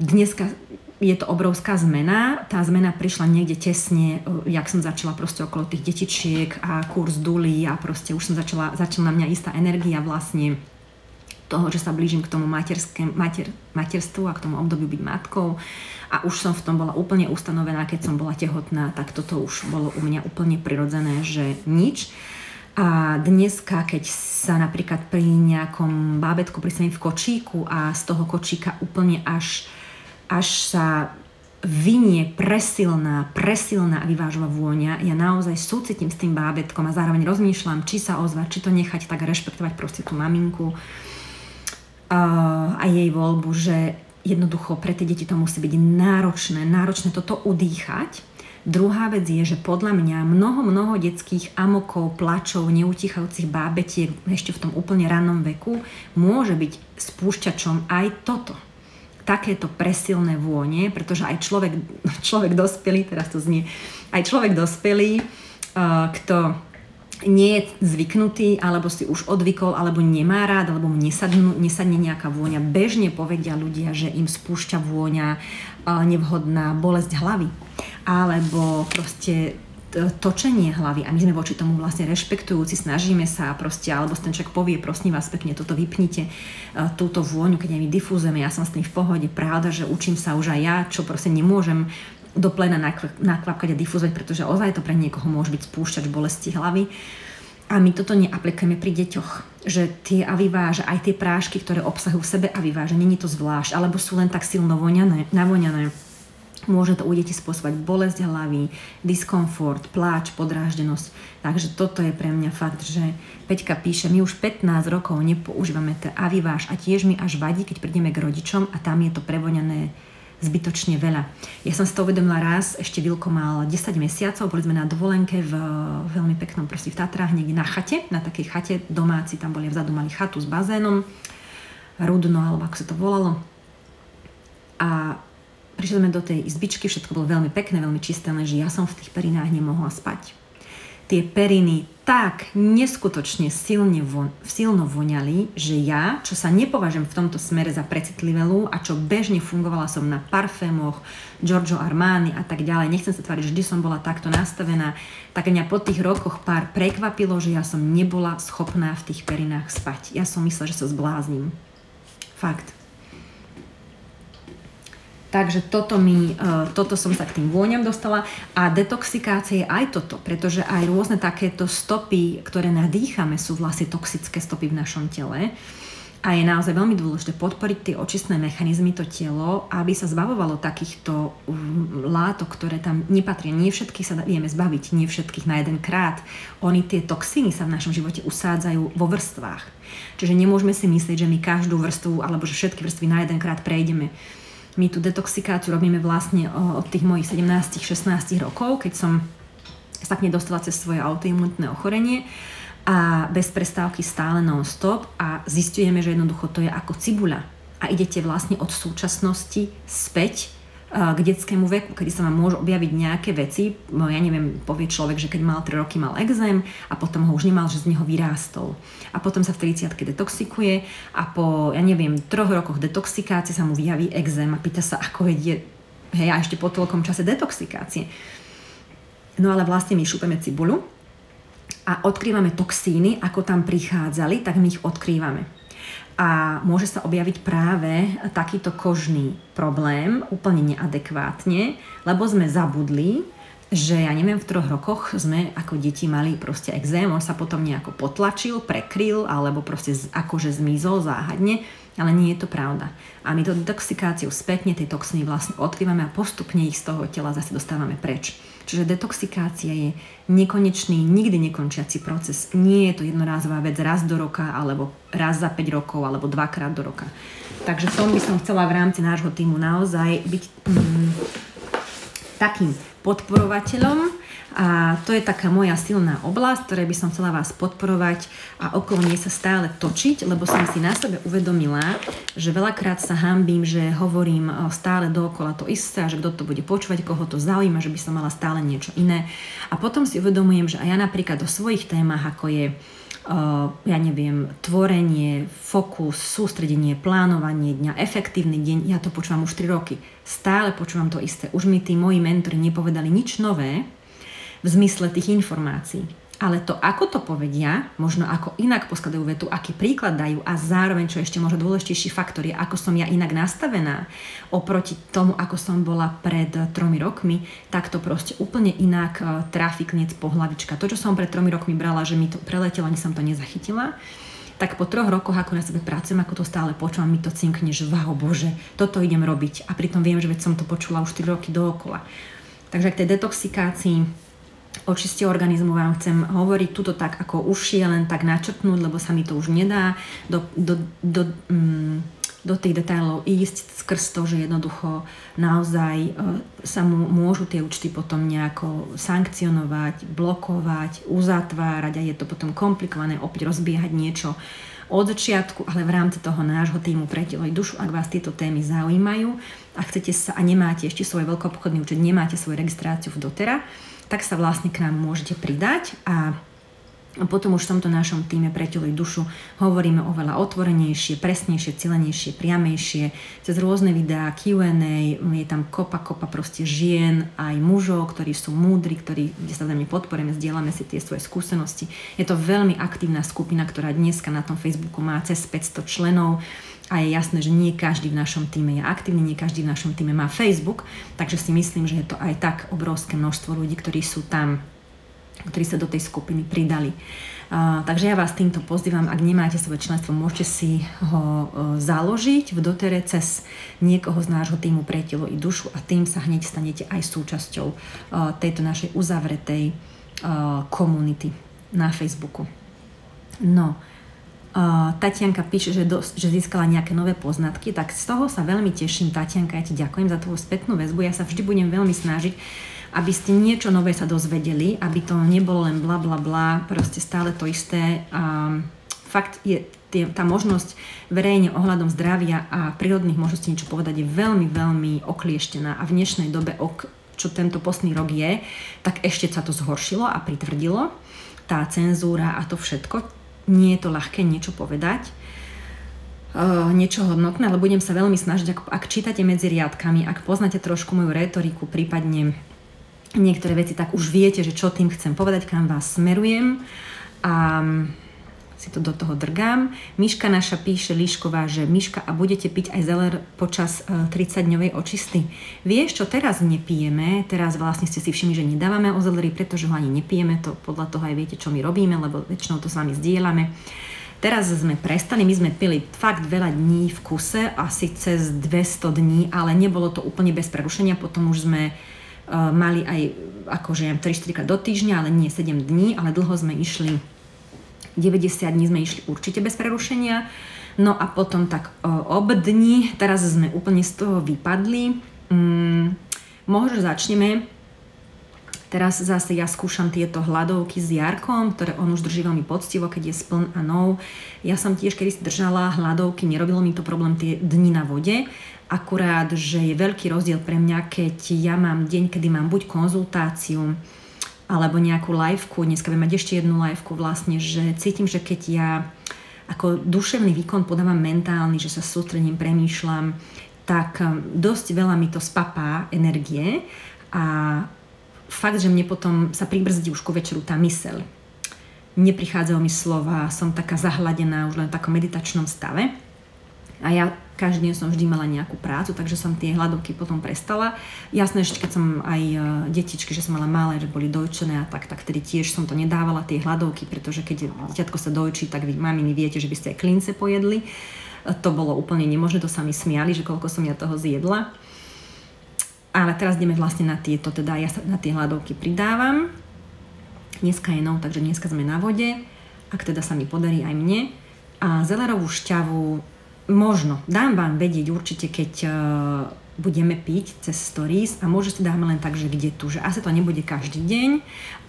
dneska je to obrovská zmena. Tá zmena prišla niekde tesne, jak som začala proste okolo tých detičiek a kurz duli a proste už som začala, začala na mňa istá energia vlastne toho, že sa blížim k tomu mater, materstvu a k tomu obdobiu byť matkou a už som v tom bola úplne ustanovená, keď som bola tehotná, tak toto už bolo u mňa úplne prirodzené, že nič. A dneska, keď sa napríklad pri nejakom bábetku pristavím v kočíku a z toho kočíka úplne až, až sa vynie presilná, presilná a vyvážová vôňa, ja naozaj súcitím s tým bábetkom a zároveň rozmýšľam, či sa ozvať, či to nechať tak rešpektovať proste tú maminku a jej voľbu, že jednoducho pre tie deti to musí byť náročné, náročné toto udýchať. Druhá vec je, že podľa mňa mnoho, mnoho detských amokov, plačov, neutichajúcich bábetiek ešte v tom úplne rannom veku môže byť spúšťačom aj toto. Takéto presilné vône, pretože aj človek, človek dospelý, teraz to znie, aj človek dospelý, uh, kto nie je zvyknutý, alebo si už odvykol, alebo nemá rád, alebo mu nesadnú, nesadne nejaká vôňa. Bežne povedia ľudia, že im spúšťa vôňa nevhodná bolesť hlavy. Alebo proste točenie hlavy a my sme voči tomu vlastne rešpektujúci, snažíme sa proste, alebo ten človek povie, prosím vás pekne, toto vypnite, túto vôňu, keď my difúzujeme, ja som s tým v pohode, pravda, že učím sa už aj ja, čo proste nemôžem do plena nakvapkať a difúzovať, pretože ozaj to pre niekoho môže byť spúšťač bolesti hlavy. A my toto neaplikujeme pri deťoch, že tie aviváže, aj tie prášky, ktoré obsahujú v sebe aviváže, není to zvlášť, alebo sú len tak silno voňané, navoňané. Môže to u detí spôsobať bolesť hlavy, diskomfort, pláč, podráždenosť. Takže toto je pre mňa fakt, že Peťka píše, my už 15 rokov nepoužívame ten aviváž a tiež mi až vadí, keď prídeme k rodičom a tam je to prevoňané zbytočne veľa. Ja som si to uvedomila raz, ešte Vilko mal 10 mesiacov, boli sme na dovolenke v veľmi peknom proste v Tatrách, niekde na chate, na takej chate, domáci tam boli vzadu, mali chatu s bazénom, Rudno, alebo ako sa to volalo. A prišli sme do tej izbičky, všetko bolo veľmi pekné, veľmi čisté, lenže ja som v tých perinách nemohla spať. Tie periny tak neskutočne silne von, silno voňali, že ja, čo sa nepovažujem v tomto smere za precitlivelu a čo bežne fungovala som na parfémoch, Giorgio Armani a tak ďalej, nechcem sa tváriť, vždy som bola takto nastavená, tak mňa po tých rokoch pár prekvapilo, že ja som nebola schopná v tých perinách spať. Ja som myslela, že sa zblázním. Fakt. Takže toto, mi, e, toto som sa k tým vôňam dostala a detoxikácia je aj toto, pretože aj rôzne takéto stopy, ktoré nadýchame, sú vlastne toxické stopy v našom tele. A je naozaj veľmi dôležité podporiť tie očistné mechanizmy, to telo, aby sa zbavovalo takýchto mm, látok, ktoré tam nepatria. Nie všetkých sa vieme zbaviť, nie všetkých na jeden krát. Oni tie toxíny sa v našom živote usádzajú vo vrstvách. Čiže nemôžeme si myslieť, že my každú vrstvu alebo že všetky vrstvy na jeden krát prejdeme my tú detoxikáciu robíme vlastne od tých mojich 17-16 rokov, keď som sa k nej dostala cez svoje autoimunitné ochorenie a bez prestávky stále non-stop a zistujeme, že jednoducho to je ako cibuľa a idete vlastne od súčasnosti späť k detskému veku, kedy sa vám môžu objaviť nejaké veci. No, ja neviem, povie človek, že keď mal 3 roky mal exém a potom ho už nemal, že z neho vyrástol. A potom sa v 30 detoxikuje a po, ja neviem, troch rokoch detoxikácie sa mu vyjaví exém a pýta sa, ako vedie, hej, a ešte po toľkom čase detoxikácie. No ale vlastne my šúpeme cibuľu a odkrývame toxíny, ako tam prichádzali, tak my ich odkrývame a môže sa objaviť práve takýto kožný problém úplne neadekvátne, lebo sme zabudli, že ja neviem, v troch rokoch sme ako deti mali proste exém, on sa potom nejako potlačil, prekryl alebo proste akože zmizol záhadne ale nie je to pravda. A my to detoxikáciou spätne tie toxiny vlastne odkrývame a postupne ich z toho tela zase dostávame preč. Čiže detoxikácia je nekonečný, nikdy nekončiaci proces. Nie je to jednorázová vec raz do roka, alebo raz za 5 rokov, alebo dvakrát do roka. Takže tom by som chcela v rámci nášho týmu naozaj byť mm, takým podporovateľom a to je taká moja silná oblasť, ktoré by som chcela vás podporovať a okolo nej sa stále točiť, lebo som si na sebe uvedomila, že veľakrát sa hambím, že hovorím stále dookola to isté a že kto to bude počúvať, koho to zaujíma, že by som mala stále niečo iné. A potom si uvedomujem, že aj ja napríklad o svojich témach, ako je ja neviem, tvorenie, fokus, sústredenie, plánovanie dňa, efektívny deň, ja to počúvam už 3 roky. Stále počúvam to isté. Už mi tí moji mentori nepovedali nič nové, v zmysle tých informácií. Ale to, ako to povedia, možno ako inak poskladajú vetu, aký príklad dajú a zároveň, čo ešte možno dôležitejší faktor je, ako som ja inak nastavená oproti tomu, ako som bola pred tromi rokmi, tak to proste úplne inak uh, trafi kniec po hlavička. To, čo som pred tromi rokmi brala, že mi to preletelo, ani som to nezachytila, tak po troch rokoch, ako na sebe pracujem, ako to stále počúvam, mi to cinkne, že wow, bože, toto idem robiť. A pritom viem, že veď som to počula už 4 roky dookola. Takže k tej detoxikácii o čiste organizmu vám chcem hovoriť tuto tak ako uši, len tak načrtnúť, lebo sa mi to už nedá. Do, do, do, mm, do tých detailov ísť skrz to, že jednoducho naozaj e, sa mu môžu tie účty potom nejako sankcionovať, blokovať, uzatvárať a je to potom komplikované opäť rozbiehať niečo od začiatku, ale v rámci toho nášho týmu pre telo dušu, ak vás tieto témy zaujímajú a chcete sa a nemáte ešte svoj veľkoobchodný účet, nemáte svoju registráciu v dotera, tak sa vlastne k nám môžete pridať a potom už v tomto našom týme pre telo dušu hovoríme oveľa otvorenejšie, presnejšie, cilenejšie, priamejšie, cez rôzne videá, Q&A, je tam kopa, kopa proste žien, aj mužov, ktorí sú múdri, ktorí, kde sa vzájomne podporujeme, zdieľame si tie svoje skúsenosti. Je to veľmi aktívna skupina, ktorá dneska na tom Facebooku má cez 500 členov a je jasné, že nie každý v našom týme je aktívny, nie každý v našom týme má Facebook, takže si myslím, že je to aj tak obrovské množstvo ľudí, ktorí sú tam, ktorí sa do tej skupiny pridali. Uh, takže ja vás týmto pozývam, ak nemáte svoje členstvo, môžete si ho uh, založiť v dotere cez niekoho z nášho týmu pre telo i dušu a tým sa hneď stanete aj súčasťou uh, tejto našej uzavretej komunity na Facebooku. No, Tatianka píše, že, do, že získala nejaké nové poznatky, tak z toho sa veľmi teším. Tatianka, ja ti ďakujem za tvoju spätnú väzbu. Ja sa vždy budem veľmi snažiť, aby ste niečo nové sa dozvedeli, aby to nebolo len bla bla bla, proste stále to isté. A fakt je tie, tá možnosť verejne ohľadom zdravia a prírodných možností niečo povedať je veľmi, veľmi oklieštená a v dnešnej dobe, ok, čo tento postný rok je, tak ešte sa to zhoršilo a pritvrdilo. tá cenzúra a to všetko. Nie je to ľahké niečo povedať, uh, niečo hodnotné, ale budem sa veľmi snažiť, ak, ak čítate medzi riadkami, ak poznáte trošku moju retoriku, prípadne niektoré veci, tak už viete, že čo tým chcem povedať, kam vás smerujem. A si to do toho drgám. Miška naša píše Líšková, že Miška a budete piť aj zeler počas 30-dňovej e, očisty. Vieš čo, teraz nepijeme, teraz vlastne ste si všimli, že nedávame o zeleri, pretože ho ani nepijeme, to podľa toho aj viete, čo my robíme, lebo väčšinou to s vami zdieľame. Teraz sme prestali, my sme pili fakt veľa dní v kuse, asi cez 200 dní, ale nebolo to úplne bez prerušenia, potom už sme uh, mali aj akože 3-4 krát do týždňa, ale nie 7 dní, ale dlho sme išli 90 dní sme išli určite bez prerušenia. No a potom tak ob dní, teraz sme úplne z toho vypadli. Mm, možno začneme Teraz zase ja skúšam tieto hladovky s Jarkom, ktoré on už drží veľmi poctivo, keď je spln a nov. Ja som tiež kedy držala hladovky, nerobilo mi to problém tie dni na vode, akurát, že je veľký rozdiel pre mňa, keď ja mám deň, kedy mám buď konzultáciu, alebo nejakú liveku, dneska budem mať ešte jednu liveku vlastne, že cítim, že keď ja ako duševný výkon podávam mentálny, že sa sústredím, premýšľam, tak um, dosť veľa mi to spapá energie a fakt, že mne potom sa pribrzdí už ku večeru tá myseľ. Neprichádzajú mi slova, som taká zahladená už len v takom meditačnom stave. A ja každý deň som vždy mala nejakú prácu, takže som tie hladovky potom prestala. Jasné, že keď som aj e, detičky, že som mala malé, že boli dojčené a tak, tak tedy tiež som to nedávala, tie hladovky, pretože keď dieťatko sa dojčí, tak vy maminy viete, že by ste aj klince pojedli. E, to bolo úplne nemožné, to sa mi smiali, že koľko som ja toho zjedla. Ale teraz ideme vlastne na tieto, teda ja sa na tie hladovky pridávam. Dneska je nov, takže dneska sme na vode, ak teda sa mi podarí aj mne. A zelerovú šťavu Možno. Dám vám vedieť určite, keď uh, budeme piť cez stories a môže si dáme len tak, že kde tu, že asi to nebude každý deň,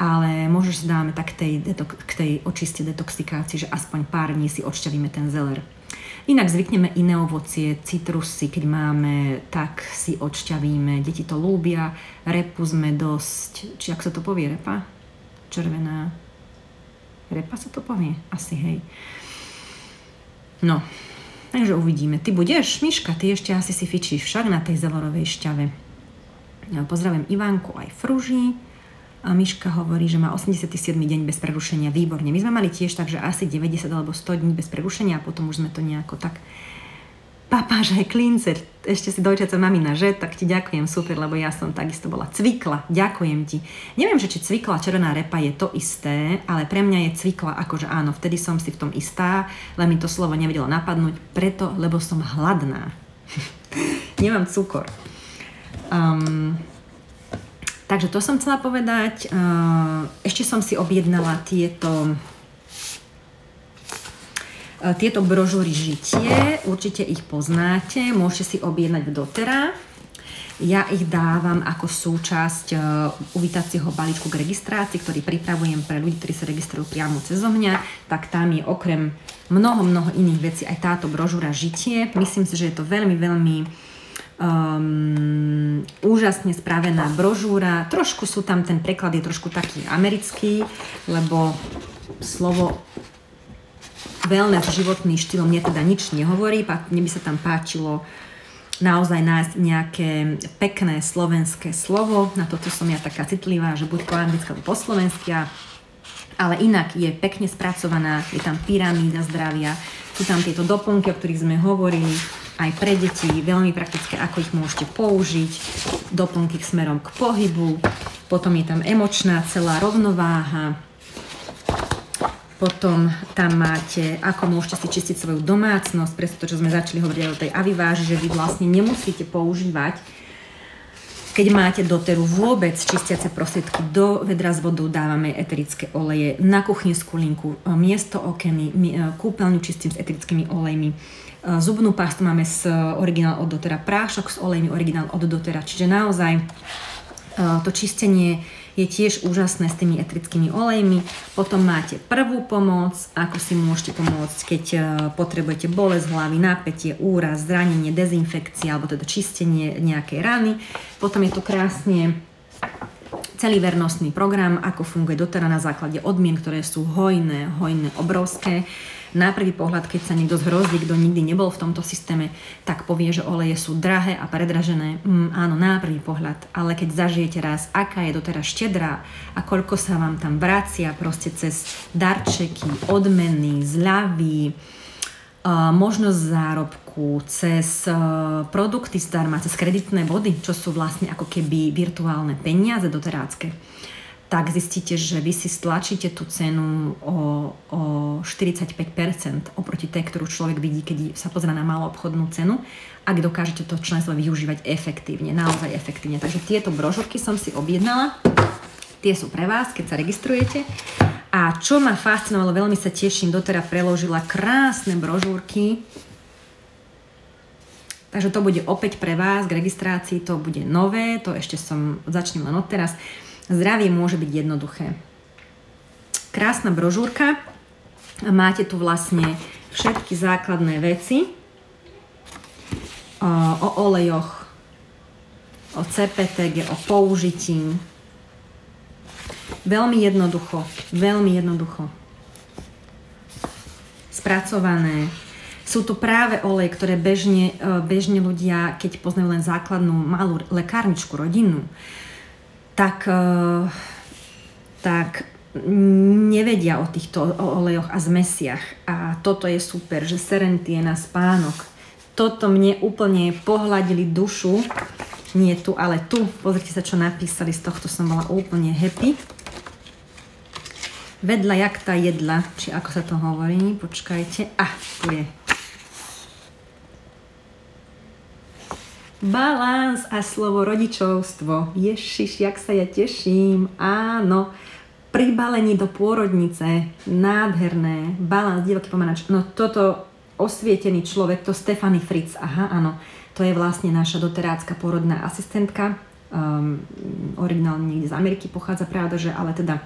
ale môže si dáme tak tej, detok- k tej očiste detoxikácii, že aspoň pár dní si odšťavíme ten zeler. Inak zvykneme iné ovocie, citrusy, keď máme, tak si odšťavíme. Deti to lúbia, repu sme dosť, či ak sa to povie, repa? Červená. Repa sa to povie? Asi, hej. No, Takže uvidíme. Ty budeš, Miška, ty ešte asi si fičíš však na tej zelorovej šťave. Ja pozdravím Ivánku aj Fruži. A Miška hovorí, že má 87. deň bez prerušenia. Výborne. My sme mali tiež tak, že asi 90 alebo 100 dní bez prerušenia a potom už sme to nejako tak papáš aj klince, ešte si dojčaca mamina, že? Tak ti ďakujem, super, lebo ja som takisto bola cvikla, ďakujem ti. Neviem, že či cvikla červená repa je to isté, ale pre mňa je cvikla akože áno, vtedy som si v tom istá, len mi to slovo nevedelo napadnúť, preto, lebo som hladná. Nemám cukor. Um, takže to som chcela povedať. Uh, ešte som si objednala tieto tieto brožúry Žitie, určite ich poznáte, môžete si objednať v dotera. Ja ich dávam ako súčasť uh, uvítacieho balíčku k registrácii, ktorý pripravujem pre ľudí, ktorí sa registrujú priamo cez mňa. Tak tam je okrem mnoho, mnoho iných vecí aj táto brožúra Žitie. Myslím si, že je to veľmi, veľmi um, úžasne spravená brožúra. Trošku sú tam, ten preklad je trošku taký americký, lebo slovo wellness životný štýl mne teda nič nehovorí, mne by sa tam páčilo naozaj nájsť nejaké pekné slovenské slovo. Na toto som ja taká citlivá, že buď po anglicky alebo po slovensky. Ale inak je pekne spracovaná, je tam pyramída zdravia, sú tam tieto doplnky, o ktorých sme hovorili, aj pre deti, veľmi praktické, ako ich môžete použiť, doplnky k smerom k pohybu, potom je tam emočná celá rovnováha, potom tam máte, ako môžete si čistiť svoju domácnosť, presne to, čo sme začali hovoriť o tej aviváži, že vy vlastne nemusíte používať keď máte doteru vôbec čistiace prostriedky, do vedra s vodou dávame eterické oleje, na kuchynskú linku, e, miesto okeny, e, kúpeľňu čistím s eterickými olejmi, e, zubnú pastu máme s originál od dotera, prášok s olejmi originál od dotera, čiže naozaj to čistenie je tiež úžasné s tými etrickými olejmi. Potom máte prvú pomoc, ako si môžete pomôcť, keď e, potrebujete bolesť hlavy, napätie, úraz, zranenie, dezinfekcia alebo teda čistenie nejakej rany. Potom je tu krásne celý vernostný program, ako funguje doteraz na základe odmien, ktoré sú hojné, hojné, obrovské. Na prvý pohľad, keď sa niekto zhrozí, kto nikdy nebol v tomto systéme, tak povie, že oleje sú drahé a predražené. Mm, áno, na prvý pohľad. Ale keď zažijete raz, aká je doteraz štedrá a koľko sa vám tam vracia proste cez darčeky, odmeny, zľavy, možnosť zárobku, cez produkty zdarma, cez kreditné body, čo sú vlastne ako keby virtuálne peniaze doterácké, tak zistíte, že vy si stlačíte tú cenu o, o 45% oproti tej, ktorú človek vidí, keď sa pozrie na malú obchodnú cenu, ak dokážete to členstvo využívať efektívne, naozaj efektívne. Takže tieto brožúrky som si objednala, tie sú pre vás, keď sa registrujete. A čo ma fascinovalo, veľmi sa teším, doteraz preložila krásne brožúrky. Takže to bude opäť pre vás k registrácii, to bude nové, to ešte som, začnem len odteraz. Zdravie môže byť jednoduché. Krásna brožúrka. Máte tu vlastne všetky základné veci o, olejoch, o CPTG, o použití, Veľmi jednoducho, veľmi jednoducho. Spracované. Sú tu práve oleje, ktoré bežne, e, bežne ľudia, keď poznajú len základnú malú lekárničku rodinnú, tak, e, tak nevedia o týchto olejoch a zmesiach. A toto je super, že Serentie na spánok. Toto mne úplne pohľadili dušu. Nie tu, ale tu. Pozrite sa, čo napísali. Z tohto som bola úplne happy vedľa jak tá jedla, či ako sa to hovorí, počkajte, a ah, tu je. Balans a slovo rodičovstvo. Ježiš, jak sa ja teším. Áno, pribalení do pôrodnice. Nádherné. Balans, divoký pomanač. No toto osvietený človek, to Stefany Fritz. Aha, áno. To je vlastne naša doterácka pôrodná asistentka. Um, originálne niekde z Ameriky pochádza, pravda, že ale teda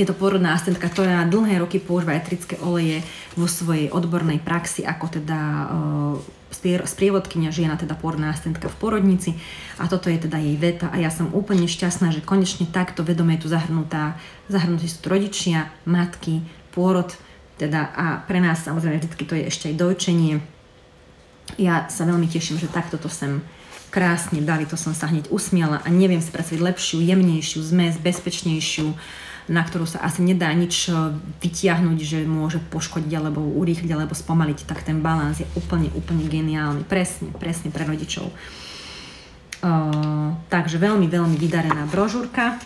je to pôrodná asistentka, ktorá dlhé roky používa etrické oleje vo svojej odbornej praxi ako teda uh, sprievodkynia žena, teda pôrodná asistentka v porodnici. A toto je teda jej veta. A ja som úplne šťastná, že konečne takto vedome je tu zahrnutá, zahrnutí sú rodičia, matky, pôrod, teda a pre nás samozrejme vždy to je ešte aj dojčenie. Ja sa veľmi teším, že takto to sem krásne dali, to som sa hneď usmiala a neviem si predstaviť lepšiu, jemnejšiu zmes, bezpečnejšiu, na ktorú sa asi nedá nič e, vytiahnuť, že môže poškodiť alebo urýchliť alebo spomaliť, tak ten balans je úplne, úplne geniálny. Presne, presne pre rodičov. Uh, takže veľmi, veľmi vydarená brožúrka.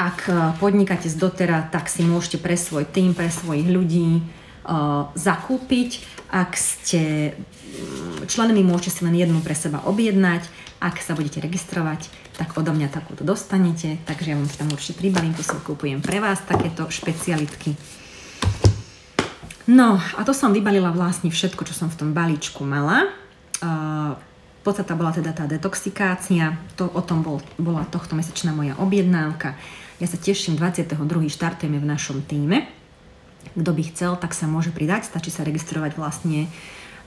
Ak e, podnikáte z dotera, tak si môžete pre svoj tým, pre svojich ľudí uh, zakúpiť. Ak ste mm, členmi, môžete si len jednu pre seba objednať. Ak sa budete registrovať, tak odo mňa takúto dostanete, takže ja vám tam určite pribalím, to si kúpujem pre vás, takéto špecialitky. No a to som vybalila vlastne všetko, čo som v tom balíčku mala. Uh, podstata bola teda tá detoxikácia, to, o tom bol, bola tohto mesačná moja objednávka. Ja sa teším, 22. štartujeme v našom týme. Kto by chcel, tak sa môže pridať, stačí sa registrovať vlastne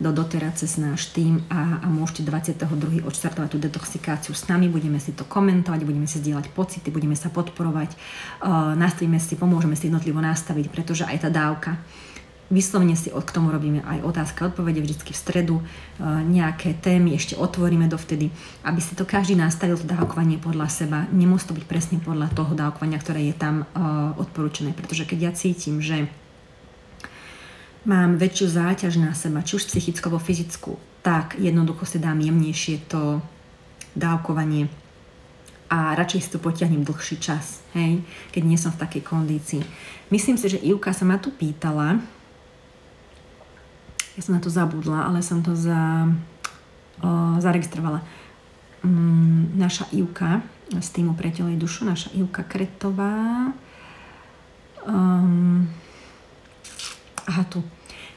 do dotera cez náš tým a, a môžete 22. odštartovať tú detoxikáciu s nami, budeme si to komentovať, budeme si zdieľať pocity, budeme sa podporovať, uh, nastavíme si, pomôžeme si jednotlivo nastaviť, pretože aj tá dávka Vyslovene si k tomu robíme aj otázka a odpovede vždy v stredu, nejaké témy ešte otvoríme dovtedy, aby si to každý nastavil to dávkovanie podľa seba. Nemusí to byť presne podľa toho dávkovania, ktoré je tam odporúčené, pretože keď ja cítim, že mám väčšiu záťaž na seba, či už psychickú alebo fyzickú, tak jednoducho si dám jemnejšie to dávkovanie a radšej si to potiahnem dlhší čas, hej, keď nie som v takej kondícii. Myslím si, že Ivka sa ma tu pýtala, ja som na to zabudla, ale som to za, o, zaregistrovala. Mm, naša Ivka z týmu Priateľej dušu, naša Ivka Kretová, um, Aha, tu.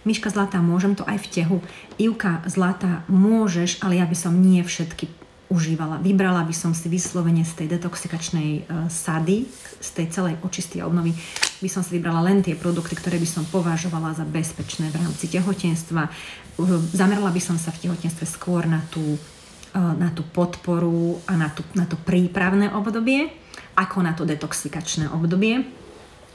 Miška Zlatá, môžem to aj v tehu. Ivka Zlatá, môžeš, ale ja by som nie všetky užívala. Vybrala by som si vyslovene z tej detoxikačnej uh, sady, z tej celej očisty a obnovy, by som si vybrala len tie produkty, ktoré by som považovala za bezpečné v rámci tehotenstva. Uh, zamerala by som sa v tehotenstve skôr na tú na tú podporu a na, tú, na to prípravné obdobie, ako na to detoxikačné obdobie,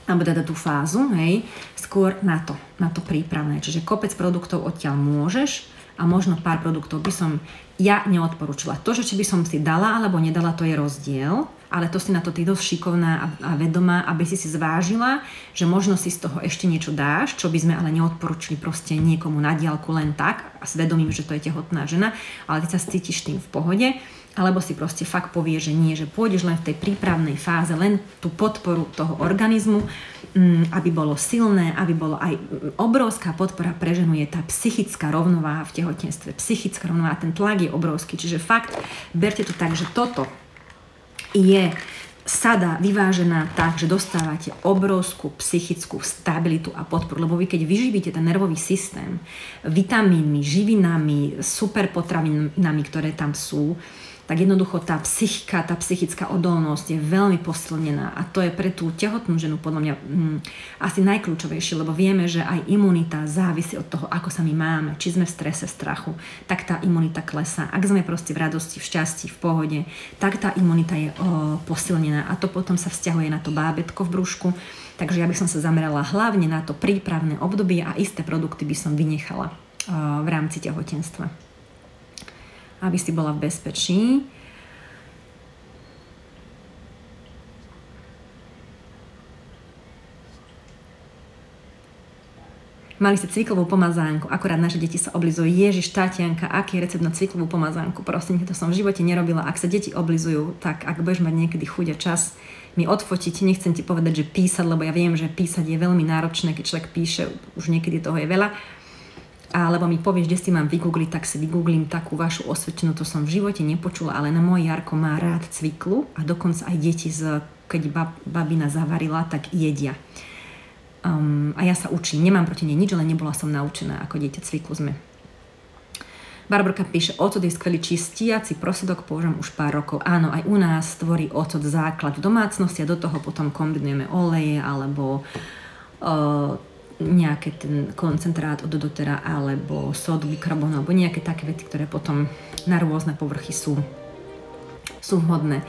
alebo teda tú fázu, hej, skôr na to, na to prípravné. Čiže kopec produktov odtiaľ môžeš a možno pár produktov by som ja neodporúčila. To, že či by som si dala alebo nedala, to je rozdiel, ale to si na to ty dosť šikovná a, vedomá, aby si si zvážila, že možno si z toho ešte niečo dáš, čo by sme ale neodporúčili proste niekomu na diálku len tak a svedomím, že to je tehotná žena, ale ty sa cítiš tým v pohode, alebo si proste fakt povie, že nie, že pôjdeš len v tej prípravnej fáze, len tú podporu toho organizmu, mm, aby bolo silné, aby bolo aj obrovská podpora pre ženu je tá psychická rovnováha v tehotenstve. Psychická rovnováha, ten tlak je obrovský. Čiže fakt, berte to tak, že toto je sada vyvážená tak, že dostávate obrovskú psychickú stabilitu a podporu, lebo vy keď vyživíte ten nervový systém vitamínmi, živinami, super potravinami, ktoré tam sú, tak jednoducho tá psychika, tá psychická odolnosť je veľmi posilnená a to je pre tú tehotnú ženu podľa mňa mm, asi najkľúčovejšie, lebo vieme, že aj imunita závisí od toho, ako sa my máme, či sme v strese, strachu, tak tá imunita klesá. Ak sme proste v radosti, v šťastí, v pohode, tak tá imunita je o, posilnená a to potom sa vzťahuje na to bábetko v brúšku. Takže ja by som sa zamerala hlavne na to prípravné obdobie a isté produkty by som vynechala v rámci tehotenstva aby si bola v bezpečí. Mali ste cviklovú pomazánku, akorát naše deti sa oblizujú. Ježiš, Tatianka, aký je recept na cviklovú pomazánku? Prosím, to som v živote nerobila. Ak sa deti oblizujú, tak ak budeš mať niekedy chuť a čas mi odfotiť, nechcem ti povedať, že písať, lebo ja viem, že písať je veľmi náročné, keď človek píše, už niekedy toho je veľa alebo mi povieš, kde si mám vygoogliť, tak si vygooglím takú vašu osvedčenú, to som v živote nepočula, ale na môj Jarko má rád cviklu a dokonca aj deti, z, keď bab, babina zavarila, tak jedia. Um, a ja sa učím, nemám proti nej nič, ale nebola som naučená ako dieťa cviklu sme. Barborka píše, ocot je skvelý čistiaci prosedok, používam už pár rokov. Áno, aj u nás tvorí ocot základ v domácnosti a do toho potom kombinujeme oleje alebo uh, nejaký ten koncentrát od dotera alebo sódu bikarbonu alebo nejaké také veci, ktoré potom na rôzne povrchy sú, sú vhodné.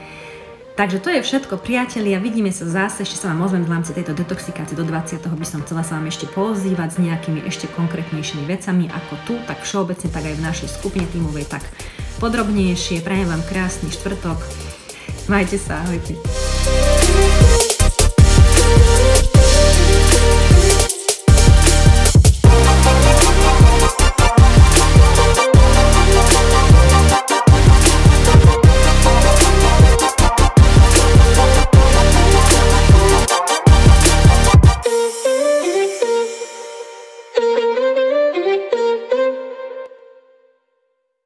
Takže to je všetko, priatelia. Vidíme sa zase, ešte sa vám ozvem v rámci tejto detoxikácie do 20. by som chcela sa vám ešte pozývať s nejakými ešte konkrétnejšími vecami, ako tu, tak všeobecne, tak aj v našej skupine tímovej, tak podrobnejšie. Prajem vám krásny štvrtok. Majte sa, ahojte.